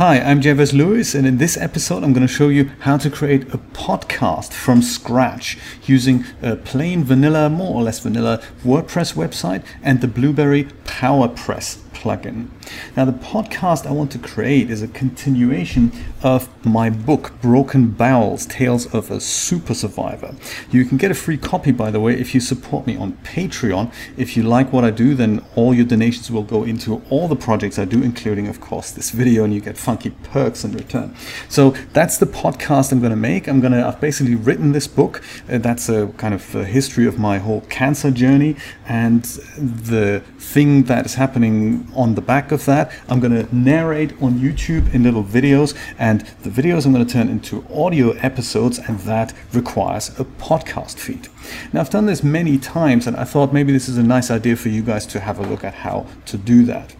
Hi, I'm Jay Versluis, and in this episode, I'm going to show you how to create a podcast from scratch using a plain vanilla, more or less vanilla WordPress website and the Blubrry PowerPress plugin. Now, the podcast I want to create is a continuation of my book, Broken Bowels Tales of a Super Survivor. You can get a free copy, by the way, if you support me on Patreon. If you like what I do, then all your donations will go into all the projects I do, including, of course, this video, and you get funky perks in return. So that's the podcast I'm going to make. I'm going to, I've basically written this book. Uh, that's a kind of a history of my whole cancer journey and the thing that is happening on the back of that. I'm going to narrate on YouTube in little videos, and the videos I'm going to turn into audio episodes, and that requires a podcast feed. Now, I've done this many times, and I thought maybe this is a nice idea for you guys to have a look at how to do that.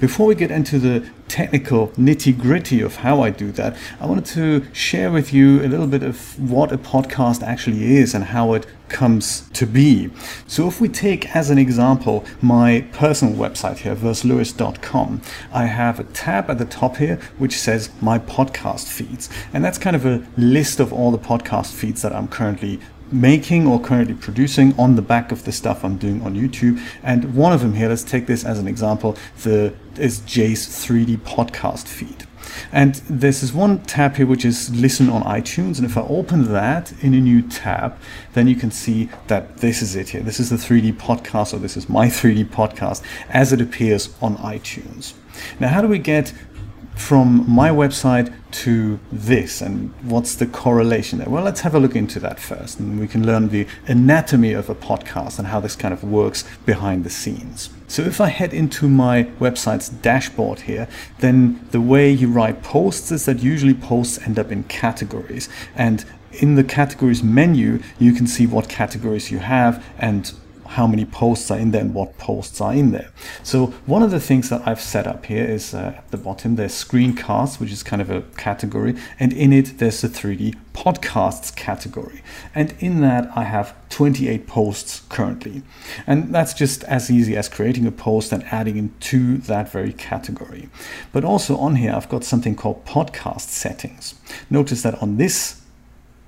Before we get into the technical nitty gritty of how I do that, I wanted to share with you a little bit of what a podcast actually is and how it comes to be. So, if we take as an example my personal website here, versluis.com, I have a tab at the top here which says my podcast feeds. And that's kind of a list of all the podcast feeds that I'm currently making or currently producing on the back of the stuff I'm doing on YouTube. And one of them here, let's take this as an example, the is Jay's 3D podcast feed. And this is one tab here which is listen on iTunes. And if I open that in a new tab, then you can see that this is it here. This is the 3D podcast, or this is my 3D podcast as it appears on iTunes. Now, how do we get from my website to this and what's the correlation there? Well, let's have a look into that first and we can learn the anatomy of a podcast and how this kind of works behind the scenes. So if I head into my website's dashboard here, then the way you write posts is that usually posts end up in categories and in the categories menu, you can see what categories you have and how many posts are in there and what posts are in there. So one of the things that I've set up here is uh, at the bottom there's screencasts, which is kind of a category, and in it there's the 3D podcasts category. And in that I have 28 posts currently. And that's just as easy as creating a post and adding it into that very category. But also on here I've got something called podcast settings. Notice that on this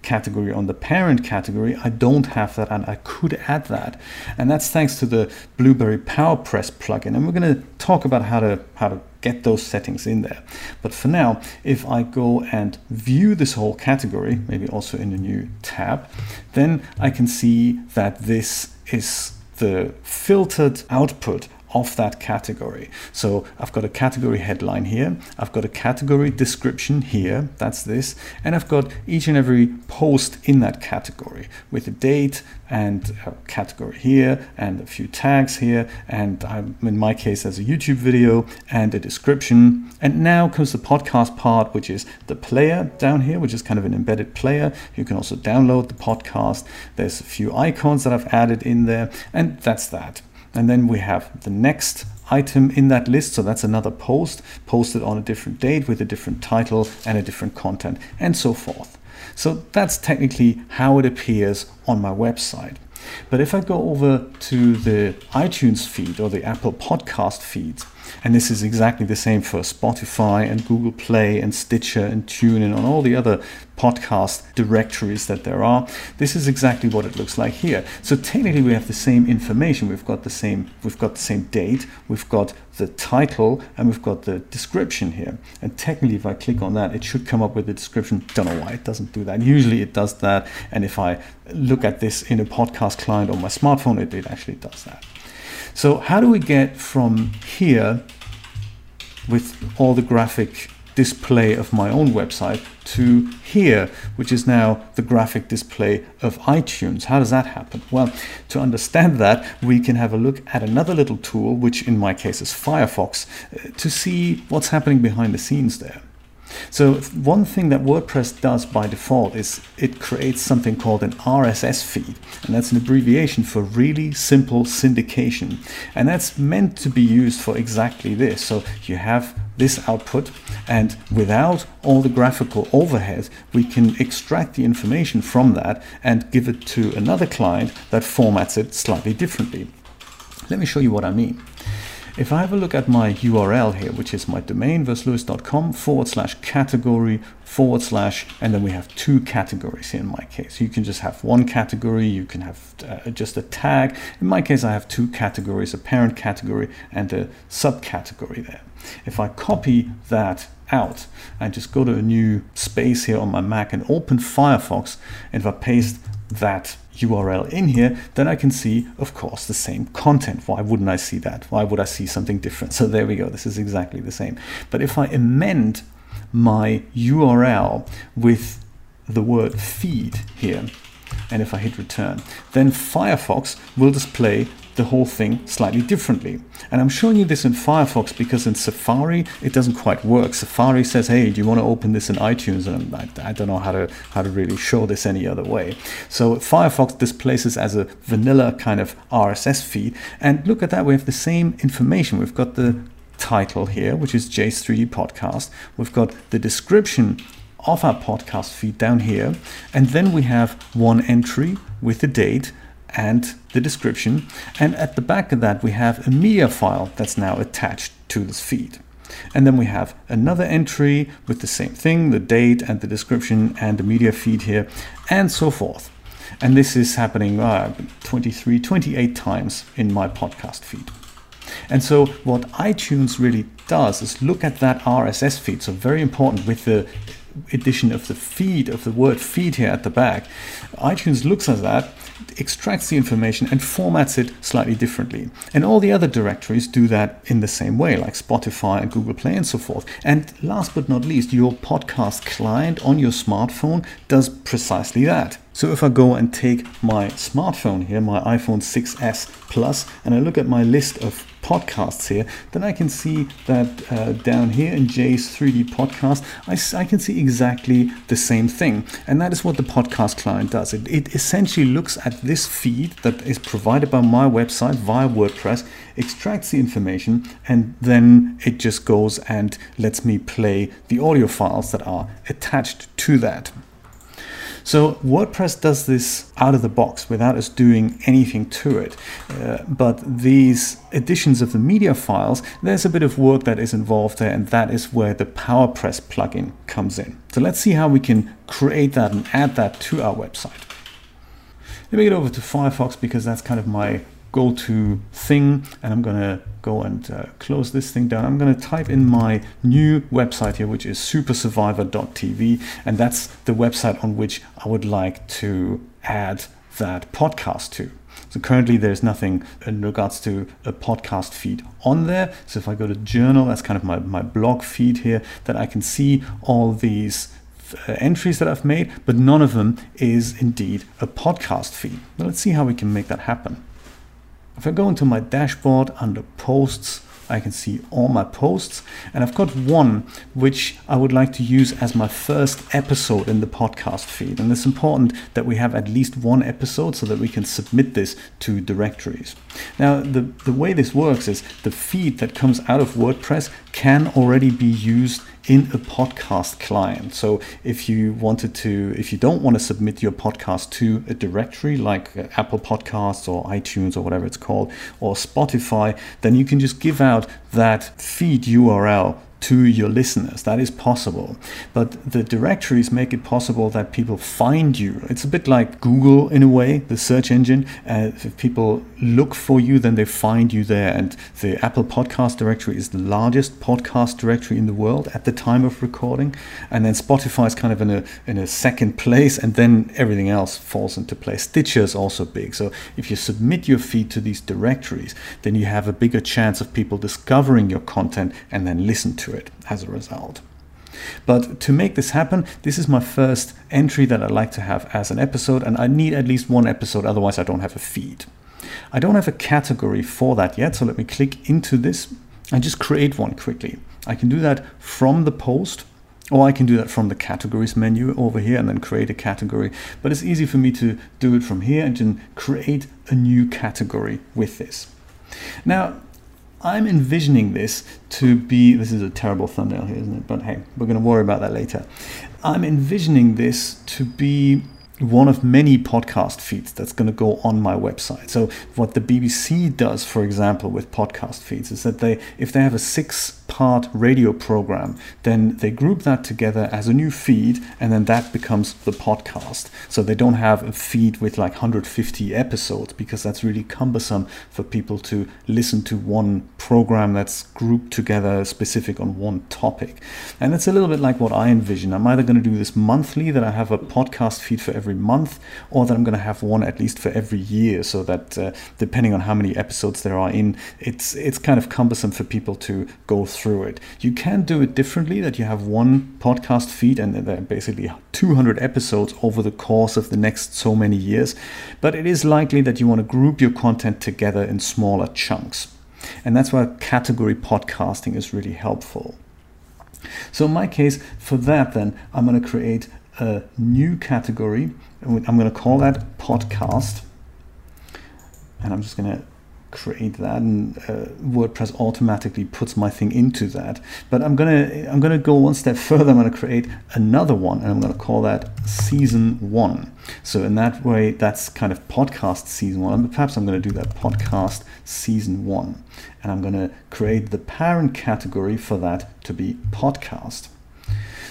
category on the parent category, I don't have that and I could add that. And that's thanks to the Blubrry PowerPress plugin. And we're going to talk about how to how to get those settings in there. But for now, if I go and view this whole category, maybe also in a new tab, then I can see that this is the filtered output of that category. So I've got a category headline here, I've got a category description here, that's this, and I've got each and every post in that category with a date and a category here and a few tags here and I'm, in my case there's a YouTube video and a description. And now comes the podcast part which is the player down here which is kind of an embedded player. You can also download the podcast. There's a few icons that I've added in there and that's that and then we have the next item in that list. So that's another post posted on a different date with a different title and a different content and so forth. So that's technically how it appears on my website. But if I go over to the iTunes feed or the Apple podcast feeds, and this is exactly the same for Spotify and Google Play and Stitcher and TuneIn and on all the other podcast directories that there are. This is exactly what it looks like here. So technically we have the same information. We've got the same we've got the same date, we've got the title, and we've got the description here. And technically if I click on that, it should come up with the description. Don't know why it doesn't do that. Usually it does that. And if I look at this in a podcast client on my smartphone, it, it actually does that. So how do we get from here with all the graphic display of my own website to here, which is now the graphic display of iTunes. How does that happen? Well, to understand that, we can have a look at another little tool, which in my case is Firefox, uh, to see what's happening behind the scenes there. So one thing that WordPress does by default is it creates something called an RSS feed, and that's an abbreviation for really simple syndication. And that's meant to be used for exactly this. So you have this output and without all the graphical overhead we can extract the information from that and give it to another client that formats it slightly differently. Let me show you what I mean. If I have a look at my URL here, which is my domain, versluis.com forward slash category forward slash, and then we have two categories here in my case. You can just have one category, you can have uh, just a tag. In my case, I have two categories, a parent category and a subcategory there. If I copy that out and just go to a new space here on my Mac and open Firefox, and if I paste that URL in here, then I can see, of course, the same content. Why wouldn't I see that? Why would I see something different? So there we go. This is exactly the same. But if I amend my URL with the word feed here, and if I hit return, then Firefox will display the whole thing slightly differently. And I'm showing you this in Firefox because in Safari it doesn't quite work. Safari says, "Hey, do you want to open this in iTunes?" And I, I don't know how to how to really show this any other way. So Firefox displays this as a vanilla kind of RSS feed. And look at that, we have the same information. We've got the title here, which is Jay's 3D podcast. We've got the description of our podcast feed down here, and then we have one entry with the date and the description. And at the back of that, we have a media file that's now attached to this feed. And then we have another entry with the same thing, the date and the description and the media feed here, and so forth. And this is happening uh, 23, 28 times in my podcast feed. And so what iTunes really does is look at that RSS feed. So very important with the addition of the feed of the word feed here at the back. iTunes looks at that extracts the information and formats it slightly differently. And all the other directories do that in the same way, like Spotify and Google Play and so forth. And last but not least, your podcast client on your smartphone does precisely that. So if I go and take my smartphone here, my iPhone 6s Plus, and I look at my list of podcasts here, then I can see that uh, down here in Jay's 3D podcast, I, I, can see exactly the same thing. And that is what the podcast client does. It, it essentially looks at this feed that is provided by my website via WordPress, extracts the information, and then it just goes and lets me play the audio files that are attached to that. So WordPress does this out of the box without us doing anything to it. Uh, but these additions of the media files, there's a bit of work that is involved there, and that is where the PowerPress plugin comes in. So let's see how we can create that and add that to our website. Let me get over to Firefox because that's kind of my go to thing and I'm going to go and uh, close this thing down. I'm going to type in my new website here, which is supersurvivor.tv, and that's the website on which I would like to add that podcast to. So currently there's nothing in regards to a podcast feed on there. So if I go to journal, that's kind of my, my blog feed here, that I can see all these uh, entries that I've made, but none of them is indeed a podcast feed. let's see how we can make that happen. If I go into my dashboard under posts, I can see all my posts and I've got one which I would like to use as my first episode in the podcast feed and it's important that we have at least one episode so that we can submit this to directories. Now the, the way this works is the feed that comes out of WordPress can already be used in a podcast client. So if you wanted to, if you don't want to submit your podcast to a directory like uh, Apple Podcasts or iTunes or whatever it's called, or Spotify, then you can just give out that feed URL to your listeners. That is possible. But the directories make it possible that people find you. It's a bit like Google in a way, the search engine. Uh, if people look for you, then they find you there. And the Apple Podcast directory is the largest podcast directory in the world at the time of recording. And then Spotify is kind of in a, in a second place, and then everything else falls into place. Stitcher is also big. So if you submit your feed to these directories, then you have a bigger chance of people discovering your content and then listen to it as a result. But to make this happen, this is my first entry that I'd like to have as an episode, and I need at least one episode, otherwise, I don't have a feed. I don't have a category for that yet, so let me click into this and just create one quickly. I can do that from the post, or I can do that from the categories menu over here and then create a category. But it's easy for me to do it from here and then create a new category with this. Now, I'm envisioning this to be this is a terrible thumbnail here, isn't it? But hey, we're going to worry about that later. I'm envisioning this to be one of many podcast feeds that's going to go on my website. So what the BBC does, for example, with podcast feeds is that they, if they have a six part radio program, then they group that together as a new feed, and then that becomes the podcast. So they don't have a feed with like 150 episodes because that's really cumbersome for people to listen to one program that's grouped together specific on one topic. And it's a little bit like what I envision. I'm either going to do this monthly, that I have a podcast feed for every month, or that I'm going to have one at least for every year, so that uh, depending on how many episodes there are in, it's it's kind of cumbersome for people to go through it. You can do it differently, that you have one podcast feed and there are basically 200 episodes over the course of the next so many years, but it is likely that you want to group your content together in smaller chunks. And that's why category podcasting is really helpful. So in my case, for that then, I'm going to create a new category. I'm going to call that podcast. And I'm just going to create that and uh, WordPress automatically puts my thing into that. But I'm gonna I'm gonna go one step further. I'm gonna create another one and I'm gonna call that season one. So in that way, that's kind of podcast season one. Perhaps I'm gonna do that podcast season one, and I'm gonna create the parent category for that to be podcast.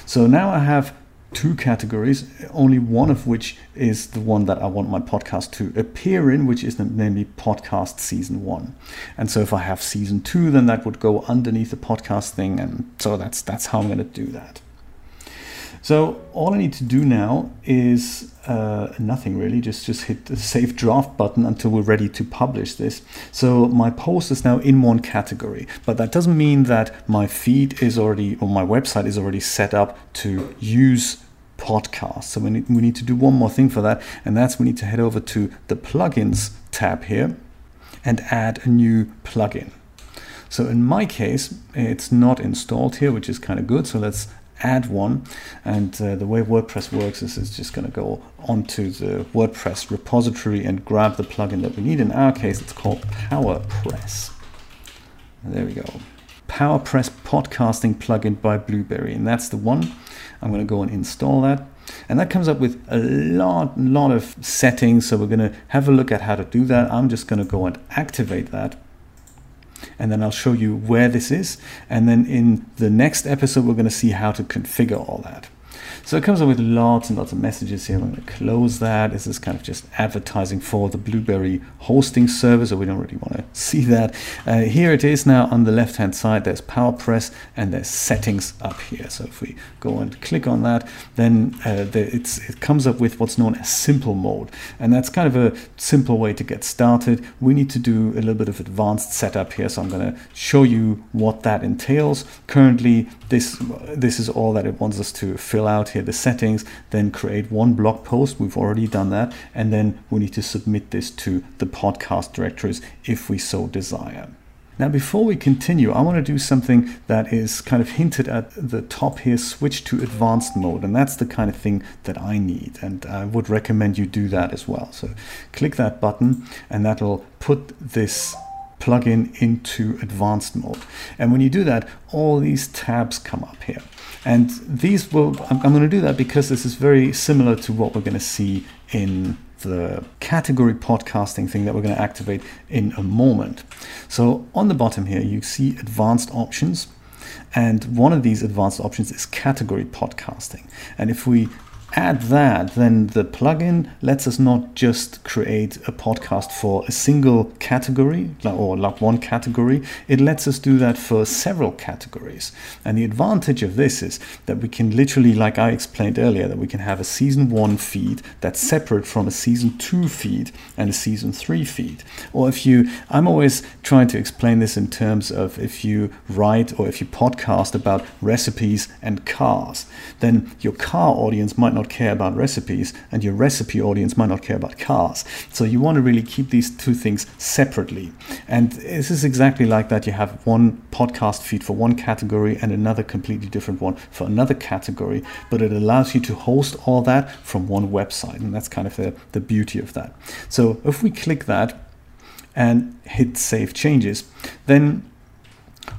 So now I have two categories, only one of which is the one that I want my podcast to appear in, which is namely podcast season one. And so if I have season two, then that would go underneath the podcast thing. And so that's that's how I'm going to do that. So all I need to do now is uh, nothing really, just just hit the save draft button until we're ready to publish this. So my post is now in one category, but that doesn't mean that my feed is already or my website is already set up to use podcast. So we need, we need to do one more thing for that, and that's we need to head over to the plugins tab here and add a new plugin. So in my case, it's not installed here, which is kind of good. So let's add one. And uh, the way WordPress works is it's just going to go onto the WordPress repository and grab the plugin that we need. In our case, it's called PowerPress. There we go. PowerPress podcasting plugin by Blubrry, and that's the one. I'm going to go and install that. And that comes up with a lot, lot of settings. So we're going to have a look at how to do that. I'm just going to go and activate that. And then I'll show you where this is. And then in the next episode, we're going to see how to configure all that. So it comes up with lots and lots of messages here. I'm going to close that. This is kind of just advertising for the Blubrry hosting service, so we don't really want to see that. Uh, here it is now on the left hand side. There's PowerPress and there's settings up here. So if we go and click on that, then uh, the, it comes up with what's known as simple mode. And that's kind of a simple way to get started. We need to do a little bit of advanced setup here. So I'm going to show you what that entails. Currently, this, this is all that it wants us to fill out here the settings, then create one blog post. We've already done that. And then we need to submit this to the podcast directories if we so desire. Now, before we continue, I want to do something that is kind of hinted at the top here switch to advanced mode. And that's the kind of thing that I need. And I would recommend you do that as well. So click that button, and that'll put this plugin into advanced mode. And when you do that, all these tabs come up here. And these will, I'm, I'm going to do that because this is very similar to what we're going to see in the category podcasting thing that we're going to activate in a moment. So on the bottom here, you see advanced options. And one of these advanced options is category podcasting. And if we add that, then the plugin lets us not just create a podcast for a single category or like one category, it lets us do that for several categories. And the advantage of this is that we can literally, like I explained earlier, that we can have a season one feed that's separate from a season two feed and a season three feed. Or if you, I'm always trying to explain this in terms of if you write or if you podcast about recipes and cars, then your car audience might not not care about recipes, and your recipe audience might not care about cars. So you want to really keep these two things separately. And this is exactly like that. You have one podcast feed for one category and another completely different one for another category, but it allows you to host all that from one website. And that's kind of the, the beauty of that. So if we click that and hit save changes, then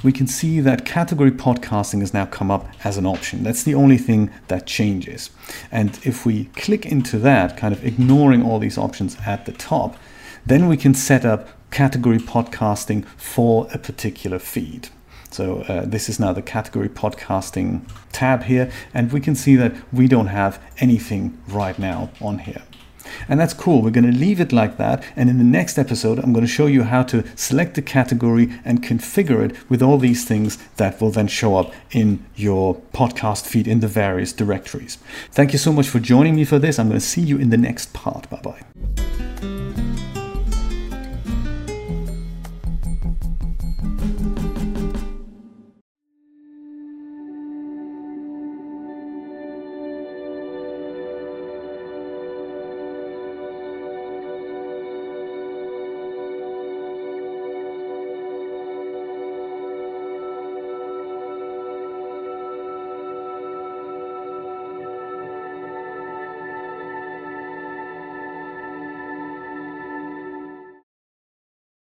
we can see that category podcasting has now come up as an option. That's the only thing that changes. And if we click into that, kind of ignoring all these options at the top, then we can set up category podcasting for a particular feed. So uh, this is now the category podcasting tab here, and we can see that we don't have anything right now on here. And that's cool. We're going to leave it like that. And in the next episode, I'm going to show you how to select the category and configure it with all these things that will then show up in your podcast feed in the various directories. Thank you so much for joining me for this. I'm going to see you in the next part. Bye bye.